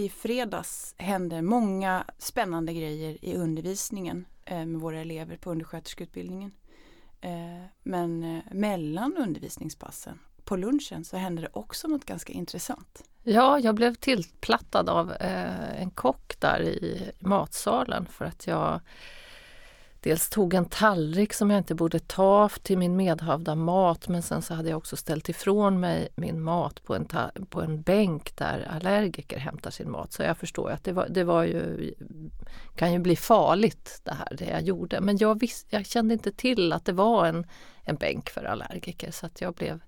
i fredags hände många spännande grejer i undervisningen eh, med våra elever på undersköterskeutbildningen. Eh, men eh, mellan undervisningspassen på lunchen så hände det också något ganska intressant. Ja, jag blev tillplattad av en kock där i matsalen för att jag dels tog en tallrik som jag inte borde ta till min medhavda mat men sen så hade jag också ställt ifrån mig min mat på en, på en bänk där allergiker hämtar sin mat. Så jag förstår att det, var, det var ju, kan ju bli farligt det här det jag gjorde. Men jag, visst, jag kände inte till att det var en, en bänk för allergiker så att jag blev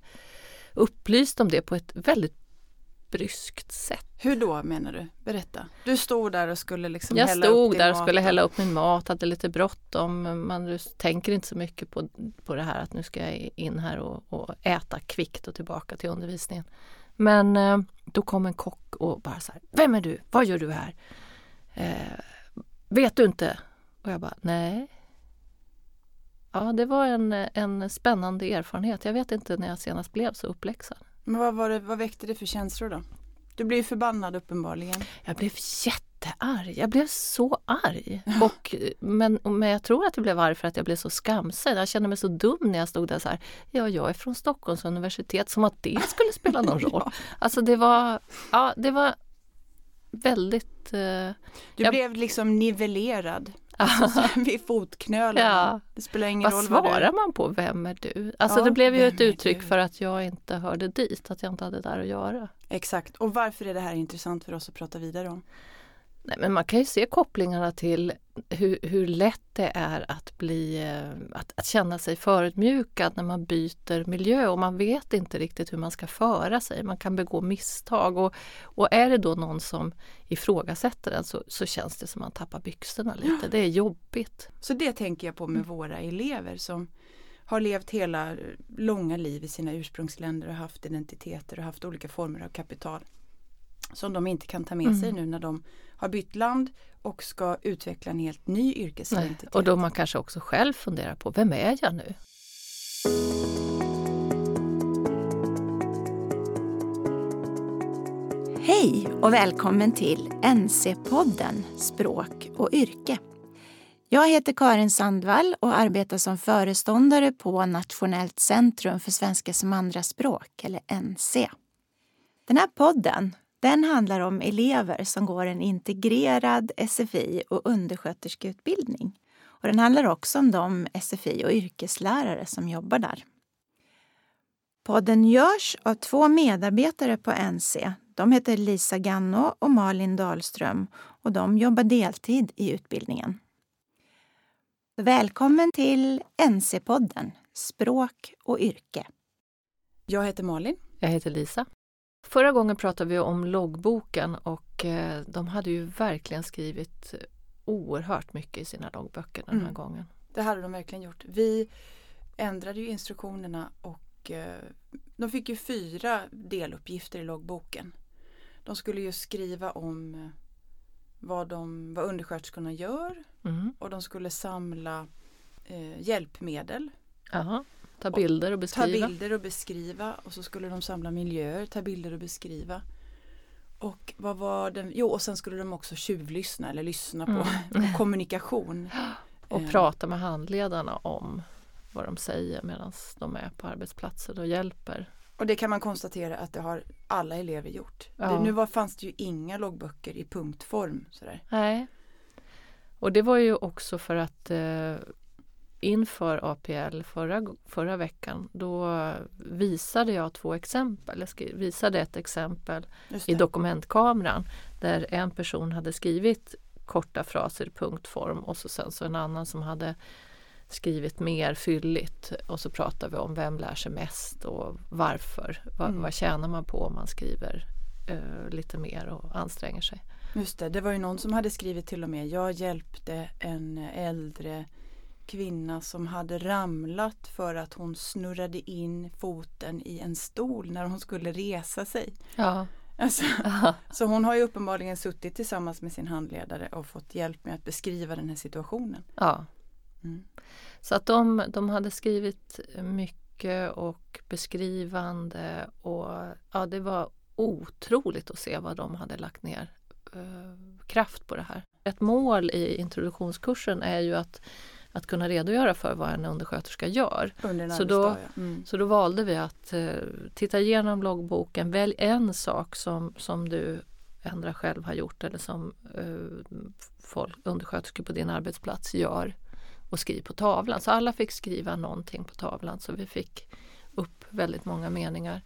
upplyst om det på ett väldigt bryskt sätt. Hur då menar du? Berätta. Du stod där och skulle liksom Jag hälla stod upp din där och mat skulle hälla upp min mat, hade lite bråttom. Man tänker inte så mycket på, på det här att nu ska jag in här och, och äta kvickt och tillbaka till undervisningen. Men eh, då kom en kock och bara så här, Vem är du? Vad gör du här? Eh, vet du inte? Och jag bara, nej. Ja, det var en, en spännande erfarenhet. Jag vet inte när jag senast blev så uppläxad. Men vad, var det, vad väckte det för känslor då? Du blev förbannad uppenbarligen. Jag blev jättearg. Jag blev så arg. Och, men, men jag tror att jag blev arg för att jag blev så skamsen. Jag kände mig så dum när jag stod där så här. Ja, jag är från Stockholms universitet. Som att det skulle spela någon roll. ja. Alltså det var, ja, det var väldigt... Eh, du jag, blev liksom nivellerad. Alltså, vid fotknölen. Ja. Det spelar ingen vad roll vad svarar du... man på? Vem är du? Alltså ja, det blev ju ett uttryck du? för att jag inte hörde dit, att jag inte hade där att göra. Exakt, och varför är det här intressant för oss att prata vidare om? Nej, men man kan ju se kopplingarna till hur, hur lätt det är att, bli, eh, att, att känna sig förödmjukad när man byter miljö och man vet inte riktigt hur man ska föra sig. Man kan begå misstag och, och är det då någon som ifrågasätter den så, så känns det som man tappar byxorna lite. Ja. Det är jobbigt. Så det tänker jag på med våra elever som har levt hela långa liv i sina ursprungsländer och haft identiteter och haft olika former av kapital som de inte kan ta med sig mm. nu när de har bytt land och ska utveckla en helt ny yrkesidentitet. Och då man kanske också själv funderar på, vem är jag nu? Hej och välkommen till NC-podden Språk och yrke. Jag heter Karin Sandvall och arbetar som föreståndare på Nationellt centrum för svenska som andraspråk, eller NC. Den här podden den handlar om elever som går en integrerad SFI och undersköterskeutbildning. Och den handlar också om de SFI och yrkeslärare som jobbar där. Podden görs av två medarbetare på NC. De heter Lisa Ganno och Malin Dahlström och de jobbar deltid i utbildningen. Välkommen till NC-podden Språk och yrke. Jag heter Malin. Jag heter Lisa. Förra gången pratade vi om loggboken och eh, de hade ju verkligen skrivit oerhört mycket i sina loggböcker den här mm. gången. Det hade de verkligen gjort. Vi ändrade ju instruktionerna och eh, de fick ju fyra deluppgifter i loggboken. De skulle ju skriva om eh, vad, de, vad undersköterskorna gör mm. och de skulle samla eh, hjälpmedel. Aha. Ta bilder och beskriva. Ta bilder och beskriva och så skulle de samla miljöer, ta bilder och beskriva. Och vad var den? Jo, och sen skulle de också tjuvlyssna eller lyssna på, mm. kommunikation. och eh. prata med handledarna om vad de säger medan de är på arbetsplatsen och hjälper. Och det kan man konstatera att det har alla elever gjort. Ja. Det, nu var, fanns det ju inga loggböcker i punktform. Sådär. Nej. Och det var ju också för att eh, inför APL förra, förra veckan då visade jag två exempel. Jag visade ett exempel i dokumentkameran där en person hade skrivit korta fraser i punktform och så sen så en annan som hade skrivit mer fylligt och så pratar vi om vem lär sig mest och varför. Vad, mm. vad tjänar man på om man skriver uh, lite mer och anstränger sig. Just det, det var ju någon som hade skrivit till och med jag hjälpte en äldre kvinna som hade ramlat för att hon snurrade in foten i en stol när hon skulle resa sig. Ja. Alltså, så hon har ju uppenbarligen suttit tillsammans med sin handledare och fått hjälp med att beskriva den här situationen. Ja. Mm. Så att de, de hade skrivit mycket och beskrivande och ja, det var otroligt att se vad de hade lagt ner kraft på det här. Ett mål i introduktionskursen är ju att, att kunna redogöra för vad en undersköterska gör. Under Så då- ja. mm. Så då valde vi att eh, titta igenom loggboken, välj en sak som, som du ändra själv har gjort eller som eh, folk, undersköterskor på din arbetsplats gör och skriv på tavlan. Så alla fick skriva någonting på tavlan så vi fick upp väldigt många meningar.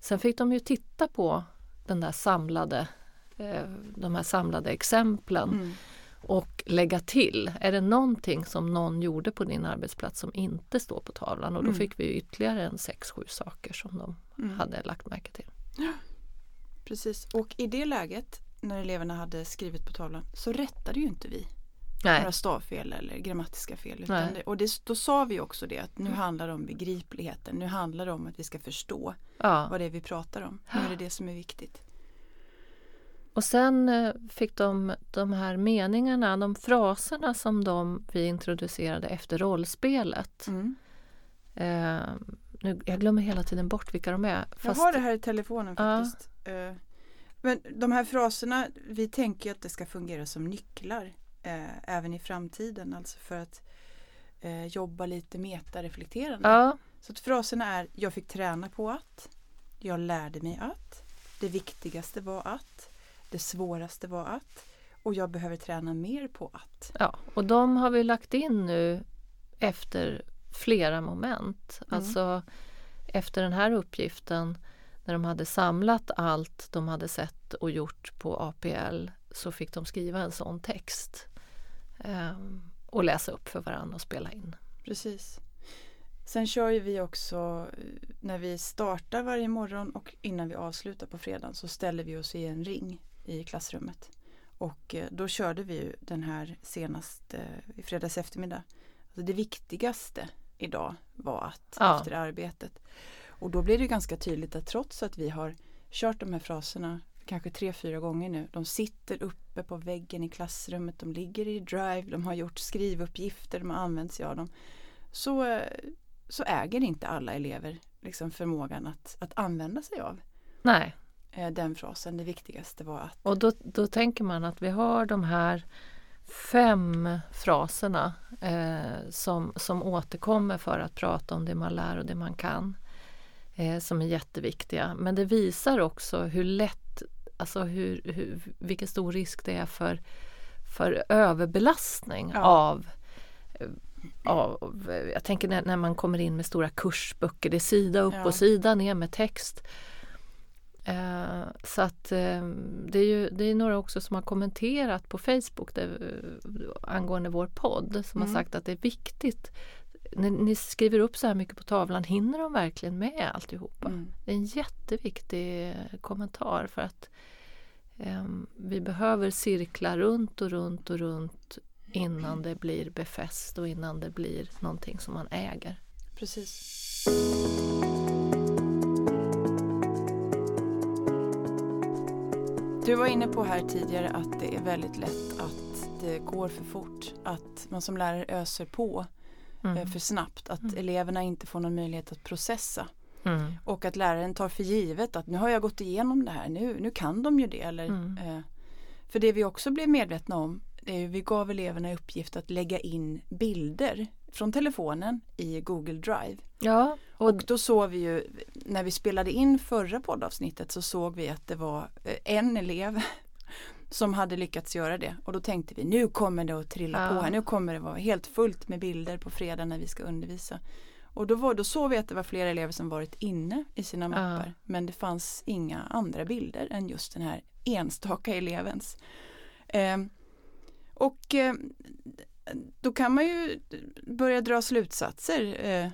Sen fick de ju titta på den där samlade, eh, de här samlade exemplen Mm. Och lägga till. Är det någonting som någon gjorde på din arbetsplats som inte står på tavlan? Och då Mm. fick vi ytterligare en sex, sju saker som de Mm. hade lagt märke till. Precis. Och i det läget när eleverna hade skrivit på tavlan så rättade ju inte vi Nej, några stavfel eller grammatiska fel. Utan det, och det, då sa vi också det att nu handlar det om begripligheten. Nu handlar det om att vi ska förstå ja. vad det är vi pratar om. Nu är det det som är viktigt. Och sen eh, fick de de här meningarna, de fraserna som de vi introducerade efter rollspelet. Mm. Eh, nu, jag glömmer hela tiden bort vilka de är. Jag Fast, har det här i telefonen Ja. faktiskt. Eh, Men de här fraserna, vi tänker att det ska fungera som nycklar eh, även i framtiden. Alltså för att eh, jobba lite metareflekterande. ja, Så att fraserna är Jag fick träna på att Jag lärde mig att Det viktigaste var att Det svåraste var att Och jag behöver träna mer på att ja, och de har vi lagt in nu efter flera moment. Mm. Alltså efter den här uppgiften när de hade samlat allt de hade sett och gjort på APL så fick de skriva en sån text eh, och läsa upp för varandra och spela in. Precis Sen kör ju vi också eh, När vi startar varje morgon och innan vi avslutar på fredagen så ställer vi oss i en ring i klassrummet och eh, då körde vi ju den här senast eh, i fredags eftermiddag alltså Det viktigaste idag var att Ja. efter arbetet Och då blir det ganska tydligt att trots att vi har kört de här fraserna kanske tre, fyra gånger nu. De sitter uppe på väggen i klassrummet, de ligger i Drive, de har gjort skrivuppgifter, de har använt sig av dem. Så, eh, så äger inte alla elever liksom förmågan att, att använda sig av Nej, den frasen. Det viktigaste var att och då, då tänker man att vi har de här fem fraserna eh, som, som återkommer för att prata om det man lär och det man kan. Eh, som är jätteviktiga. Men det visar också hur lätt, alltså hur, hur, vilken stor risk det är för, för överbelastning Ja. av eh, av, jag tänker när, när man kommer in med stora kursböcker, det är sida upp Ja. och sida ner med text. Eh, så att eh, det är ju det är några också som har kommenterat på Facebook där, eh, angående vår podd som Mm. har sagt att det är viktigt. Ni, ni skriver upp så här mycket på tavlan, hinner de verkligen med alltihopa? mm, Det är en jätteviktig eh, kommentar för att ehm, vi behöver cirkla runt och runt och runt innan det blir befäst och innan det blir någonting som man äger. precis. Du var inne på här tidigare att det är väldigt lätt att det går för fort. Att man som lärare öser på Mm. eh, för snabbt. Att Mm. eleverna inte får någon möjlighet att processa. Mm. Och att läraren tar för givet att nu har jag gått igenom det här, nu, nu kan de ju det. Eller, Mm. eh, för det vi också blev medvetna om, är ju, vi gav eleverna i uppgift att lägga in bilder från telefonen i Google Drive. Ja, och, Och då såg vi ju, när vi spelade in förra poddavsnittet så såg vi att det var eh, en elev som hade lyckats göra det. Och då tänkte vi, nu kommer det att trilla Ja. på här, nu kommer det vara helt fullt med bilder på fredag när vi ska undervisa. Och då, var, då såg vi att det var flera elever som varit inne i sina mappar. Men det fanns inga andra bilder än just den här enstaka elevens. Ehm, och eh, då kan man ju börja dra slutsatser eh,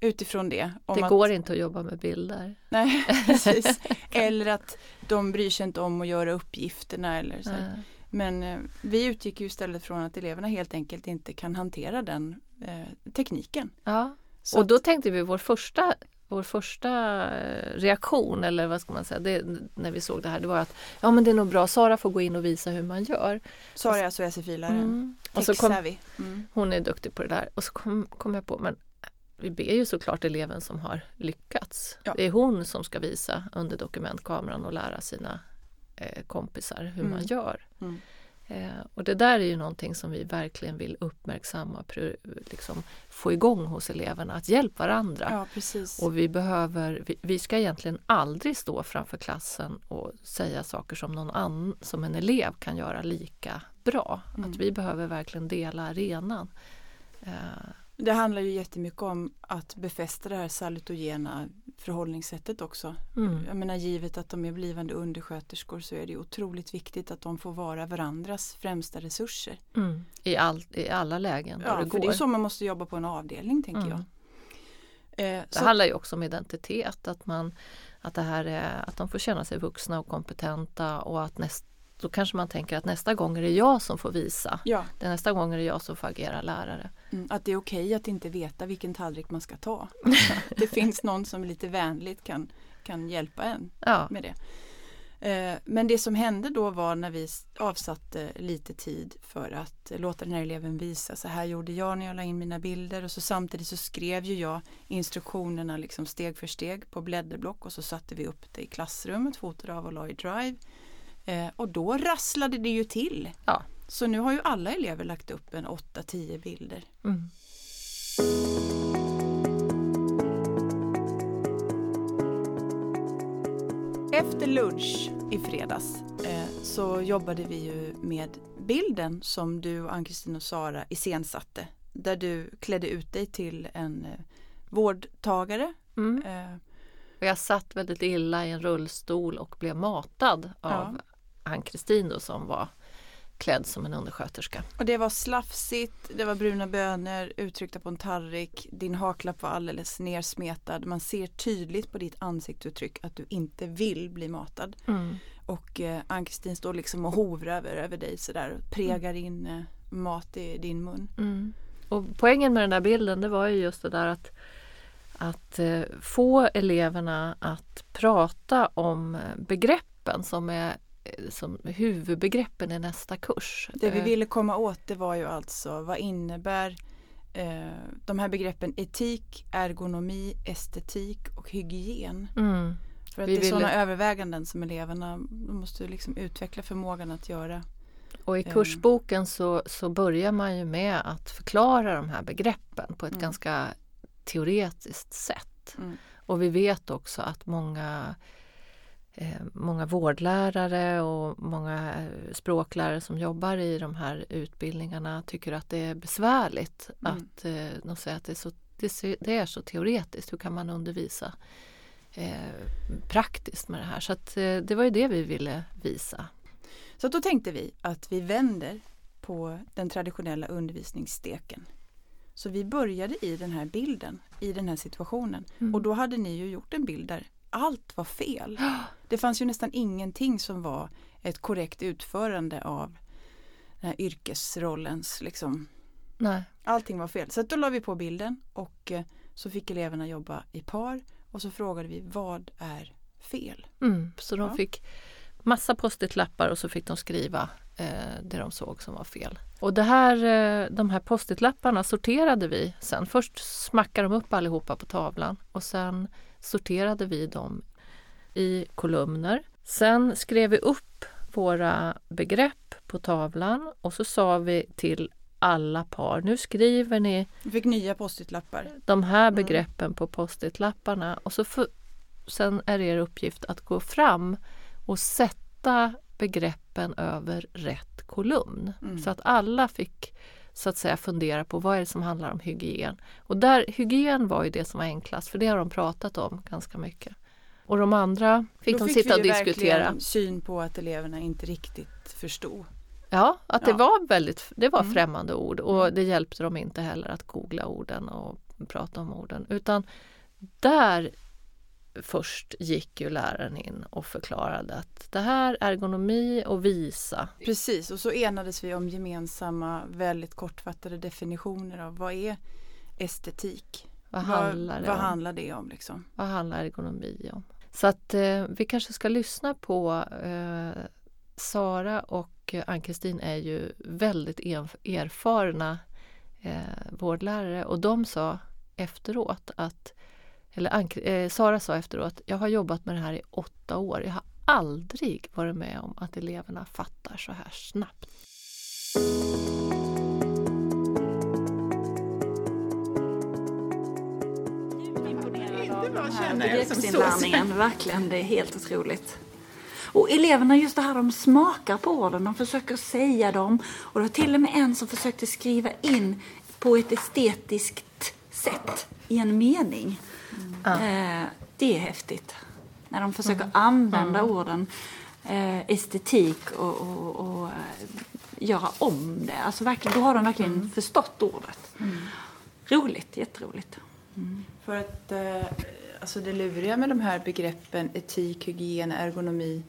utifrån det. det att- går inte att jobba med bilder. Nej, precis. Eller att de bryr sig inte om att göra uppgifterna eller så. Eh, Men eh, vi utgick ju istället från att eleverna helt enkelt inte kan hantera den eh, tekniken. Ja, Så och då att- tänkte vi vår första vår första eh, reaktion, eller vad ska man säga, det, när vi såg det här, det var att ja men det är nog bra, Sara får gå in och visa hur man gör. Sara är alltså SFI-läraren. Mm. Och så kom, Tech-savvy. Mm. hon är duktig på det där. Och så kom, kom jag på, men vi ber ju såklart eleven som har lyckats. Ja. Det är hon som ska visa under dokumentkameran och lära sina eh, kompisar hur man Mm. gör. Mm. Eh, och det där är ju någonting som vi verkligen vill uppmärksamma och liksom få igång hos eleverna, att hjälpa varandra. Ja, precis. Och vi behöver, vi, vi, ska egentligen aldrig stå framför klassen och säga saker som någon annan, som en elev kan göra lika bra. Mm. Att vi behöver verkligen dela arenan. Eh, Det handlar ju jättemycket om att befästa det här salutogena förhållningssättet också. mm, Jag menar givet att de är blivande undersköterskor så är det otroligt viktigt att de får vara varandras främsta resurser. mm, i, all, I alla lägen Ja, det för går. det är så man måste jobba på en avdelning tänker Mm. jag. Eh, Det så, handlar ju också om identitet, att, man, att, det här är, att de får känna sig vuxna och kompetenta och att näst, då kanske man tänker att nästa gång är det jag som får visa. ja, Det nästa gång är det jag som får agera lärare. mm, att det är okej att inte veta vilken tallrik man ska ta. det finns någon som lite vänligt kan, kan hjälpa en Ja, med det. Eh, Men det som hände då var när vi avsatte lite tid för att låta den här eleven visa så här gjorde jag när jag la in mina bilder och så samtidigt så skrev ju jag instruktionerna liksom steg för steg på blädderblock och så satte vi upp det i klassrummet, fotade av och la i Drive. Eh, Och då rasslade det ju till. Ja. Så nu har ju alla elever lagt upp en 8-10 bilder. mm, Efter lunch i fredags eh, så jobbade vi ju med bilden som du, Ann-Kristin och Sara iscensatte. Där du klädde ut dig till en eh, vårdtagare. mm. Och jag satt väldigt illa i en rullstol och blev matad av Ann-Kristin då, som var klädd som en undersköterska. och det var slafsigt, det var bruna bönor uttryckta på en tallrik. Din haklapp var alldeles nersmetad. Man ser tydligt på ditt ansiktsuttryck att du inte vill bli matad. Mm. Och eh, Ann-Kristin står liksom och hovrar över, över dig sådär och pregar in eh, mat i din mun. Mm. Och poängen med den där bilden det var ju just det där att, att eh, få eleverna att prata om begreppen som är som huvudbegreppen i nästa kurs. Det vi Eh, ville komma åt det var ju alltså vad innebär eh, de här begreppen etik, ergonomi, estetik och hygien. Mm. För att Vi det är ville- sådana överväganden som eleverna måste liksom utveckla förmågan att göra. Och i Eh. kursboken så, så börjar man ju med att förklara de här begreppen på ett Mm. ganska teoretiskt sätt. Mm. Och vi vet också att många, många vårdlärare och många eh, språklärare som jobbar i de här utbildningarna tycker att det är besvärligt. Mm. Att eh, de säger att det är, så, det, är så- teoretiskt. Hur kan man undervisa eh, praktiskt med det här? Så att, eh, det var ju det vi ville visa. Så då tänkte vi att vi vänder på den traditionella undervisningssteken. Så vi började i den här bilden, i den här situationen. Mm. Och då hade ni ju gjort en bild där allt var fel. Det fanns ju nästan ingenting som var ett korrekt utförande av den här yrkesrollens liksom. Nej. Allting var fel. Så då la vi på bilden och eh, så fick eleverna jobba i par och så frågade vi vad är fel? Mm, så de Ja. fick massa post-it-lappar och så fick de skriva eh, det de såg som var fel. Och det här, eh, de här post-it-lapparna sorterade vi sen. Först smackade de upp allihopa på tavlan och sen sorterade vi dem i kolumner. Sen skrev vi upp våra begrepp på tavlan och så sa vi till alla par, nu skriver ni Vi fick nya post-it-lappar. de här Mm. begreppen på post-it-lapparna och så för, sen är det er uppgift att gå fram och sätta begreppen över rätt kolumn. Mm. Så att alla fick så att säga fundera på vad är det som handlar om hygien. Och där, hygien var ju det som var enklast för det har de pratat om ganska mycket. Och de andra fick Då de fick sitta och vi ju diskutera. verkligen syn på att eleverna inte riktigt förstod. Ja, att det Ja. var väldigt det var Mm. främmande ord och Mm. det hjälpte dem inte heller att googla orden och prata om orden. Utan där först gick ju läraren in och förklarade att det här är ergonomi och visa. Precis, och så enades vi om gemensamma väldigt kortfattade definitioner av vad är estetik? Vad handlar det vad om? handlar det om liksom? Vad handlar ergonomi om? Så att eh, vi kanske ska lyssna på eh, Sara och Ann-Kristin är ju väldigt erf- erfarna eh, vårdlärare och de sa efteråt att eller Ann- eh, Sara sa efteråt, jag har jobbat med det här i åtta år. Jag har aldrig varit med om att eleverna fattar så här snabbt. Begreppsinlärningen, verkligen. Det är helt otroligt. Och eleverna, just det här, de smakar på orden, de försöker säga dem. Och det var till och med en som försökte skriva in på ett estetiskt sätt i en mening. Mm. Eh, det är häftigt. När de försöker mm. använda mm. orden eh, estetik och, och, och eh, göra om det. Alltså verkligen, då har de verkligen mm. förstått ordet. Mm. Roligt, jätteroligt. För att eh, alltså det luriga med de här begreppen etik, hygien, ergonomi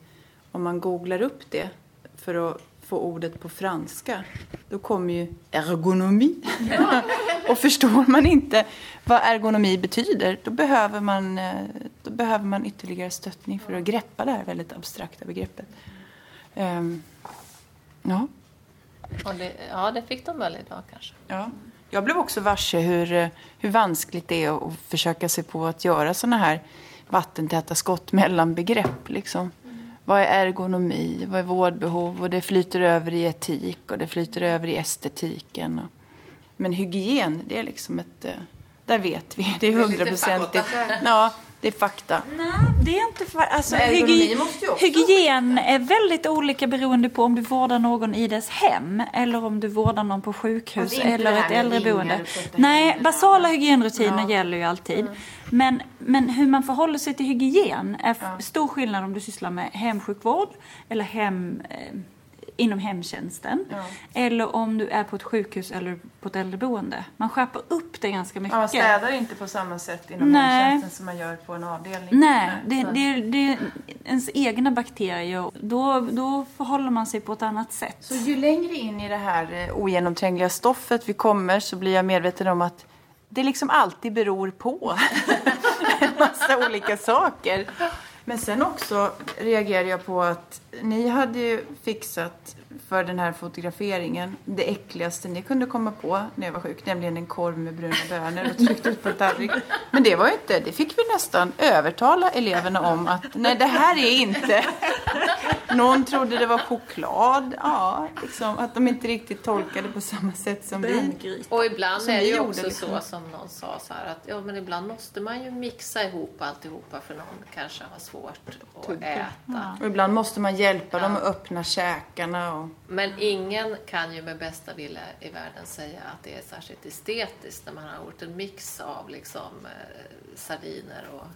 om man googlar upp det för att få ordet på franska, då kommer ju ergonomi. och förstår man inte vad ergonomi betyder, då behöver, man, eh, då behöver man ytterligare stöttning för att greppa det här väldigt abstrakta begreppet. Um, ja. Det, ja, det fick de väl idag kanske. Ja. Jag blev också varse hur, eh, hur vanskligt det är att försöka sig på att göra såna här vattentäta skott mellan begrepp. Liksom vad är ergonomi, vad är vårdbehov och det flyter över i etik och det flyter över i estetiken. Men hygien, det är liksom ett... Eh, där vet vi, det är hundraprocentigt. Ja, det är fakta. Nej, det är inte fakta. Alltså, hygi hygien är väldigt olika beroende på om du vårdar någon i dess hem eller om du vårdar någon på sjukhus eller ett äldreboende. Nej, basala hygienrutiner ja. gäller ju alltid. Mm. Men, men hur man förhåller sig till hygien är ja. stor skillnad om du sysslar med hemsjukvård eller hem, eh, inom hemtjänsten. Ja. Eller om du är på ett sjukhus eller på ett äldreboende. Man skärper upp det ganska mycket. man städar inte på samma sätt inom Nej. hemtjänsten som man gör på en avdelning. Nej, det, det, det är ens egna bakterier. Då, då förhåller man sig på ett annat sätt. Så ju längre in i det här eh, ogenomträngliga stoffet vi kommer så blir jag medveten om att det liksom alltid beror på en massa olika saker. Men sen också reagerade jag på att ni hade ju fixat för den här fotograferingen det äckligaste ni kunde komma på när jag var sjuk, nämligen en korv med bruna bönor och tryckt ut på en tallrik. Men det var ju inte, det fick vi nästan övertala eleverna om att nej det här är inte. Någon trodde det var choklad, ja, liksom, att de inte riktigt tolkade på samma sätt som vi. Och ibland är det ju också liksom. så som någon sa så här att ja men ibland måste man ju mixa ihop alltihopa för någon kanske har svårt att äta. Ja. Och ibland måste man hjälpa ja. dem att öppna käkarna och men ingen kan ju med bästa vilja i världen säga att det är särskilt estetiskt när man har gjort en mix av liksom eh, sardiner och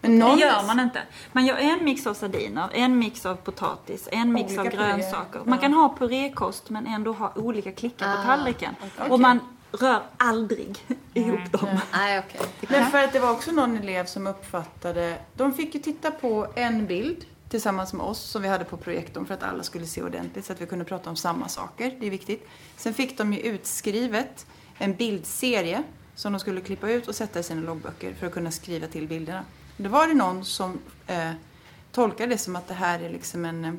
men någon... Det gör man inte. Man gör en mix av sardiner, en mix av potatis, en mix olika av grönsaker. Man kan ha purékost men ändå ha olika klickar ah, på tallriken. Okay. Och man rör aldrig ihop dem. Nej, okay. Men för att det var också någon elev som uppfattade, de fick ju titta på en bild tillsammans med oss som vi hade på projektorn för att alla skulle se ordentligt så att vi kunde prata om samma saker. Det är viktigt. Sen fick de ju utskrivet en bildserie som de skulle klippa ut och sätta i sina loggböcker för att kunna skriva till bilderna. Då var det någon som eh, tolkade det som att det här är liksom en eh,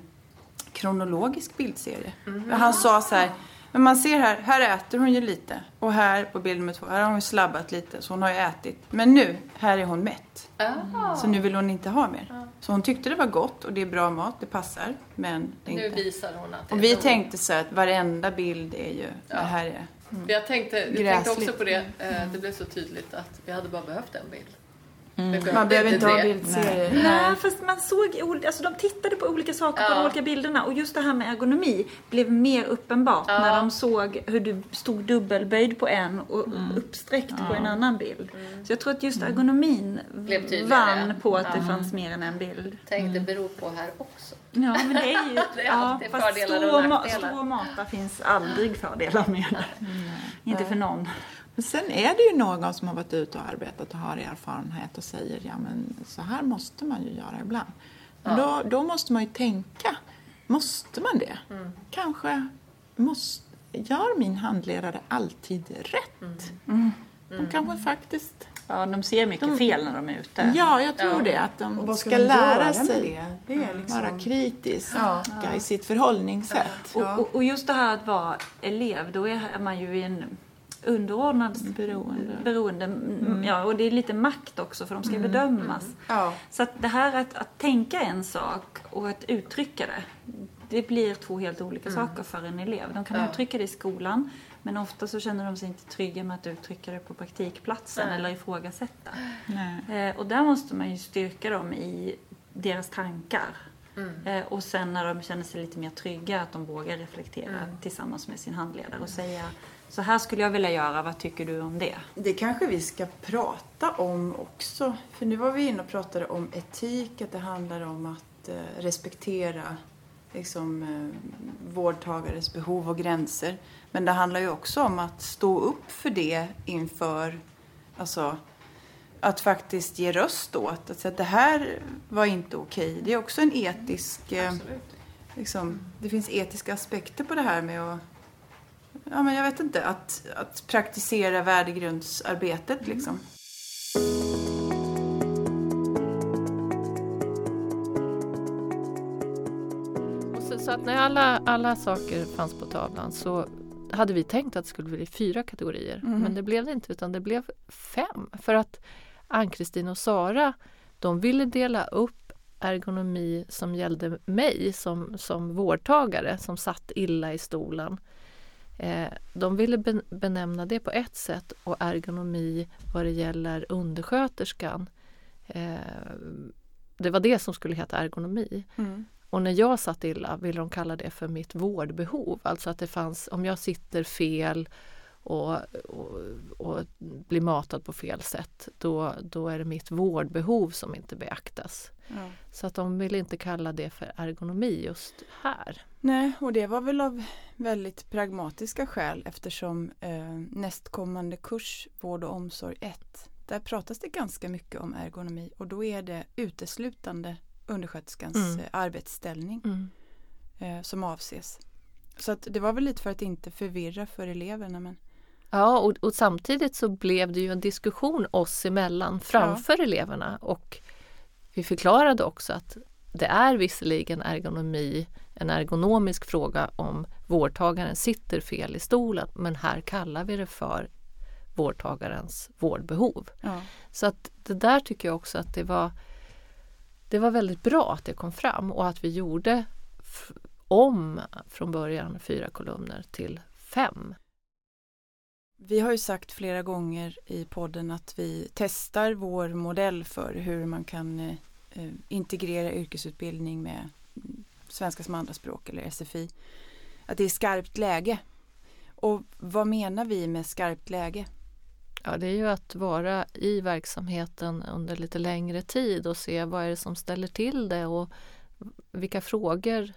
kronologisk bildserie. Mm. Han sa så här men man ser här, här äter hon ju lite. Och här på bild nummer två, här har hon slabbat lite så hon har ju ätit. Men nu, här är hon mätt. Oh. Så nu vill hon inte ha mer. Oh. Så hon tyckte det var gott och det är bra mat, det passar. Men det nu inte. visar hon att det Och vi tänkte så att varenda bild är ju, ja. det här är mm. Jag tänkte, jag tänkte också på det, mm. det blev så tydligt att vi hade bara behövt en bild. Mm. Man behöver inte ha bildserier. Nej. Nej, fast man såg, alltså de tittade på olika saker ja. på de olika bilderna och just det här med ergonomi blev mer uppenbart ja. när de såg hur du stod dubbelböjd på en och mm. uppsträckt ja. på en annan bild. Mm. Så jag tror att just mm. ergonomin vann på att det fanns mer än en bild. Tänk, det mm. beror på här också. Ja, men det är ju... det är ja, fast fördelar och nackdelar. Stå och mata finns aldrig fördelar med det. Inte för någon. Men sen är det ju någon som har varit ute och arbetat och har erfarenhet och säger ja men så här måste man ju göra ibland. Men ja. då, då måste man ju tänka, måste man det? Mm. Kanske måste, gör min handledare alltid rätt? Mm. Mm. De kanske faktiskt Ja, de ser mycket de, fel när de är ute. Ja, jag tror ja. det. Att de ska, ska lära sig det? Det liksom... vara kritiska ja. i sitt förhållningssätt. Ja. Och, och, just det här att vara elev, då är man ju i en underordnad beroende. beroende. Mm. Ja, och det är lite makt också för de ska mm. bedömas. Ja. Så att det här att, att tänka en sak och att uttrycka det, det blir två helt olika Mm. saker för en elev. De kan Ja. uttrycka det i skolan men ofta så känner de sig inte trygga med att uttrycka det på praktikplatsen Nej. eller ifrågasätta. Nej. Eh, och där måste man ju styrka dem i deras tankar. Mm. Eh, och sen när de känner sig lite mer trygga att de vågar reflektera Mm. tillsammans med sin handledare och säga så här skulle jag vilja göra, vad tycker du om det? Det kanske vi ska prata om också. För nu var vi inne och pratade om etik, att det handlar om att eh, respektera liksom, eh, vårdtagares behov och gränser. Men det handlar ju också om att stå upp för det inför, alltså att faktiskt ge röst åt. Att säga att det här var inte okej. Det är också en etisk, eh, liksom, det finns etiska aspekter på det här med att Ja, men jag vet inte. Att, att praktisera värdegrundsarbetet liksom. Och så, så att när alla, alla saker fanns på tavlan så hade vi tänkt att det skulle bli fyra kategorier. Mhm. Men det blev det inte utan det blev fem. För att Ann-Kristin och Sara de ville dela upp ergonomi som gällde mig som, som vårdtagare som satt illa i stolen. Eh, de ville ben- benämna det på ett sätt och ergonomi vad det gäller undersköterskan. Eh, det var det som skulle heta ergonomi. Och när jag satt illa ville de kalla det för mitt vårdbehov. Alltså att det fanns, om jag sitter fel och, och, och blir matad på fel sätt, då, då är det mitt vårdbehov som inte beaktas. Ja. Så att de vill inte kalla det för ergonomi just här. Nej, och det var väl av väldigt pragmatiska skäl eftersom eh, nästkommande kurs, vård och omsorg 1, där pratas det ganska mycket om ergonomi och då är det uteslutande undersköterskans Mm. eh, arbetsställning Mm. eh, som avses. Så att det var väl lite för att inte förvirra för eleverna. Men, Ja, och, och samtidigt så blev det ju en diskussion oss emellan framför eleverna och vi förklarade också att det är visserligen ergonomi, en ergonomisk fråga om vårdtagaren sitter fel i stolen, men här kallar vi det för vårdtagarens vårdbehov. ja. Så att det där tycker jag också att det var det var väldigt bra att det kom fram och att vi gjorde om från början fyra kolumner till fem. Vi har ju sagt flera gånger i podden att vi testar vår modell för hur man kan eh, eh integrera yrkesutbildning med svenska som andraspråk eller SFI. Att det är skarpt läge. Och vad menar vi med skarpt läge? Ja, det är ju att vara i verksamheten under lite längre tid och se vad är det som ställer till det och vilka frågor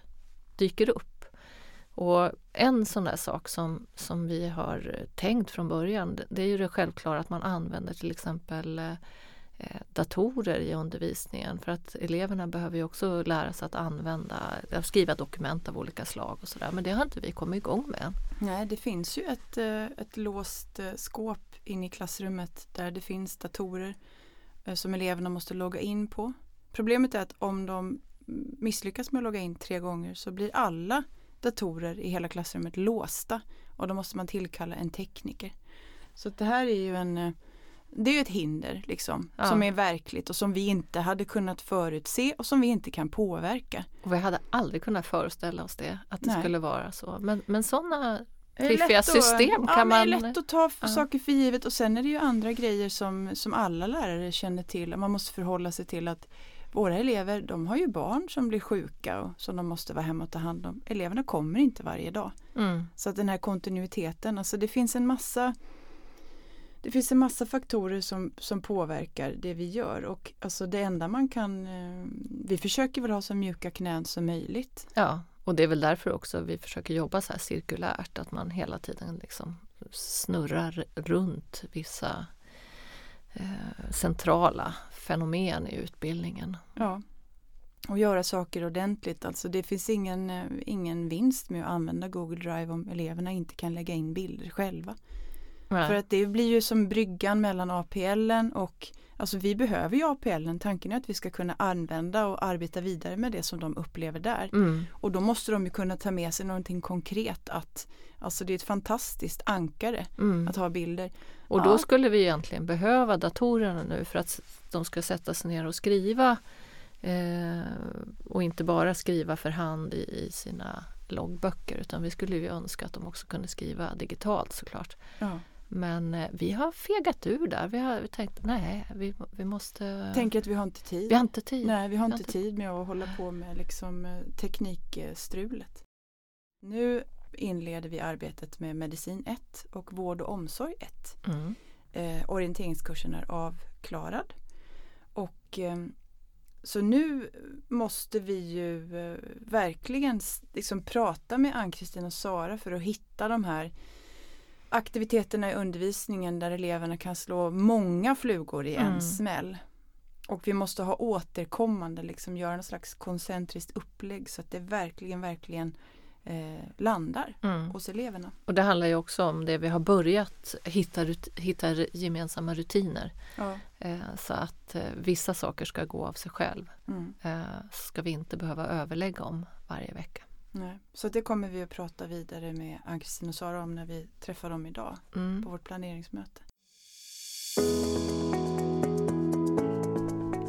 dyker upp. Och en sån där sak som, som vi har tänkt från början det- är ju det självklara att man använder till exempel eh, eh, datorer i undervisningen för att eleverna behöver ju också lära sig att använda, att skriva dokument av olika slag och sådär men det har inte vi kommit igång med än. Nej, det finns ju ett, eh, ett låst skåp inne i klassrummet där det finns datorer som eleverna måste logga in på. Problemet är att om de mm, misslyckas med att logga in tre gånger så blir alla datorer i hela klassrummet låsta och då måste man tillkalla en tekniker. Så det här är ju en eh, det är ju ett hinder liksom Ja. som är verkligt och som vi inte hade kunnat förutse och som vi inte kan påverka. Och vi hade aldrig kunnat föreställa oss det, att det Nej. skulle vara så. Men, men sådana Det Fiffiga att- system ja, kan Det man- är lätt att ta Ja. saker för givet och sen är det ju andra grejer som, som alla lärare känner till. Man måste förhålla sig till att våra elever de har ju barn som blir sjuka och som de måste vara hemma och ta hand om. Eleverna kommer inte varje dag. mm, Så att den här kontinuiteten, alltså det finns en massa det finns en massa faktorer som, som påverkar det vi gör och alltså det enda man kan eh, Vi försöker väl ha så mjuka knän som möjligt. Ja, och det är väl därför också vi försöker jobba så här cirkulärt, att man hela tiden liksom snurrar runt vissa eh, centrala fenomen i utbildningen. Ja. Och göra saker ordentligt. Alltså det finns ingen, eh, ingen vinst med att använda Google Drive om eleverna inte kan lägga in bilder själva. För att det blir ju som bryggan mellan APLen och Alltså vi behöver ju APLen. Tanken är att vi ska kunna använda och arbeta vidare med det som de upplever där. Mm, Och då måste de ju kunna ta med sig någonting konkret att Alltså det är ett fantastiskt ankare mm. att ha bilder. Och då Ja. skulle vi egentligen behöva datorerna nu för att de ska sätta sig ner och skriva Eh, och inte bara skriva för hand i, i sina loggböcker utan vi skulle ju önska att de också kunde skriva digitalt såklart. Ja. Men eh, vi har fegat ur där. Vi har tänkt nej, vi, vi måste... Tänker att vi har inte tid. Vi har inte tid. Nej, vi har Vi har inte- tid med att hålla på med liksom eh, teknikstrulet. Nu inleder vi arbetet med medicin 1 och vård och omsorg 1. Mm. Eh, orienteringskursen är avklarad. Och eh, så nu måste vi ju eh, verkligen liksom prata med Ann-Kristin och Sara för att hitta de här aktiviteterna i undervisningen där eleverna kan slå många flugor i en Mm. smäll. Och vi måste ha återkommande, liksom göra något slags koncentriskt upplägg så att det verkligen, verkligen eh, landar Mm. hos eleverna. Och det handlar ju också om det vi har börjat hitta, hitta gemensamma rutiner. Ja. Eh, så att eh, vissa saker ska gå av sig själv. Mm. Eh, ska vi inte behöva överlägga om varje vecka. Nej. Så det kommer vi att prata vidare med Ann-Kristin och Sara om när vi träffar dem idag Mm. på vårt planeringsmöte.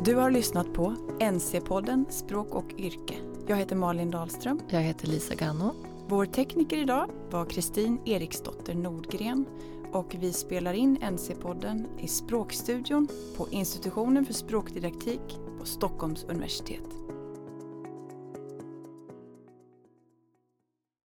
Du har lyssnat på NC-podden Språk och yrke. Jag heter Malin Dahlström. Jag heter Lisa Ganno. Vår tekniker idag var Kristin Eriksdotter Nordgren och vi spelar in NC-podden i Språkstudion på Institutionen för språkdidaktik på Stockholms universitet.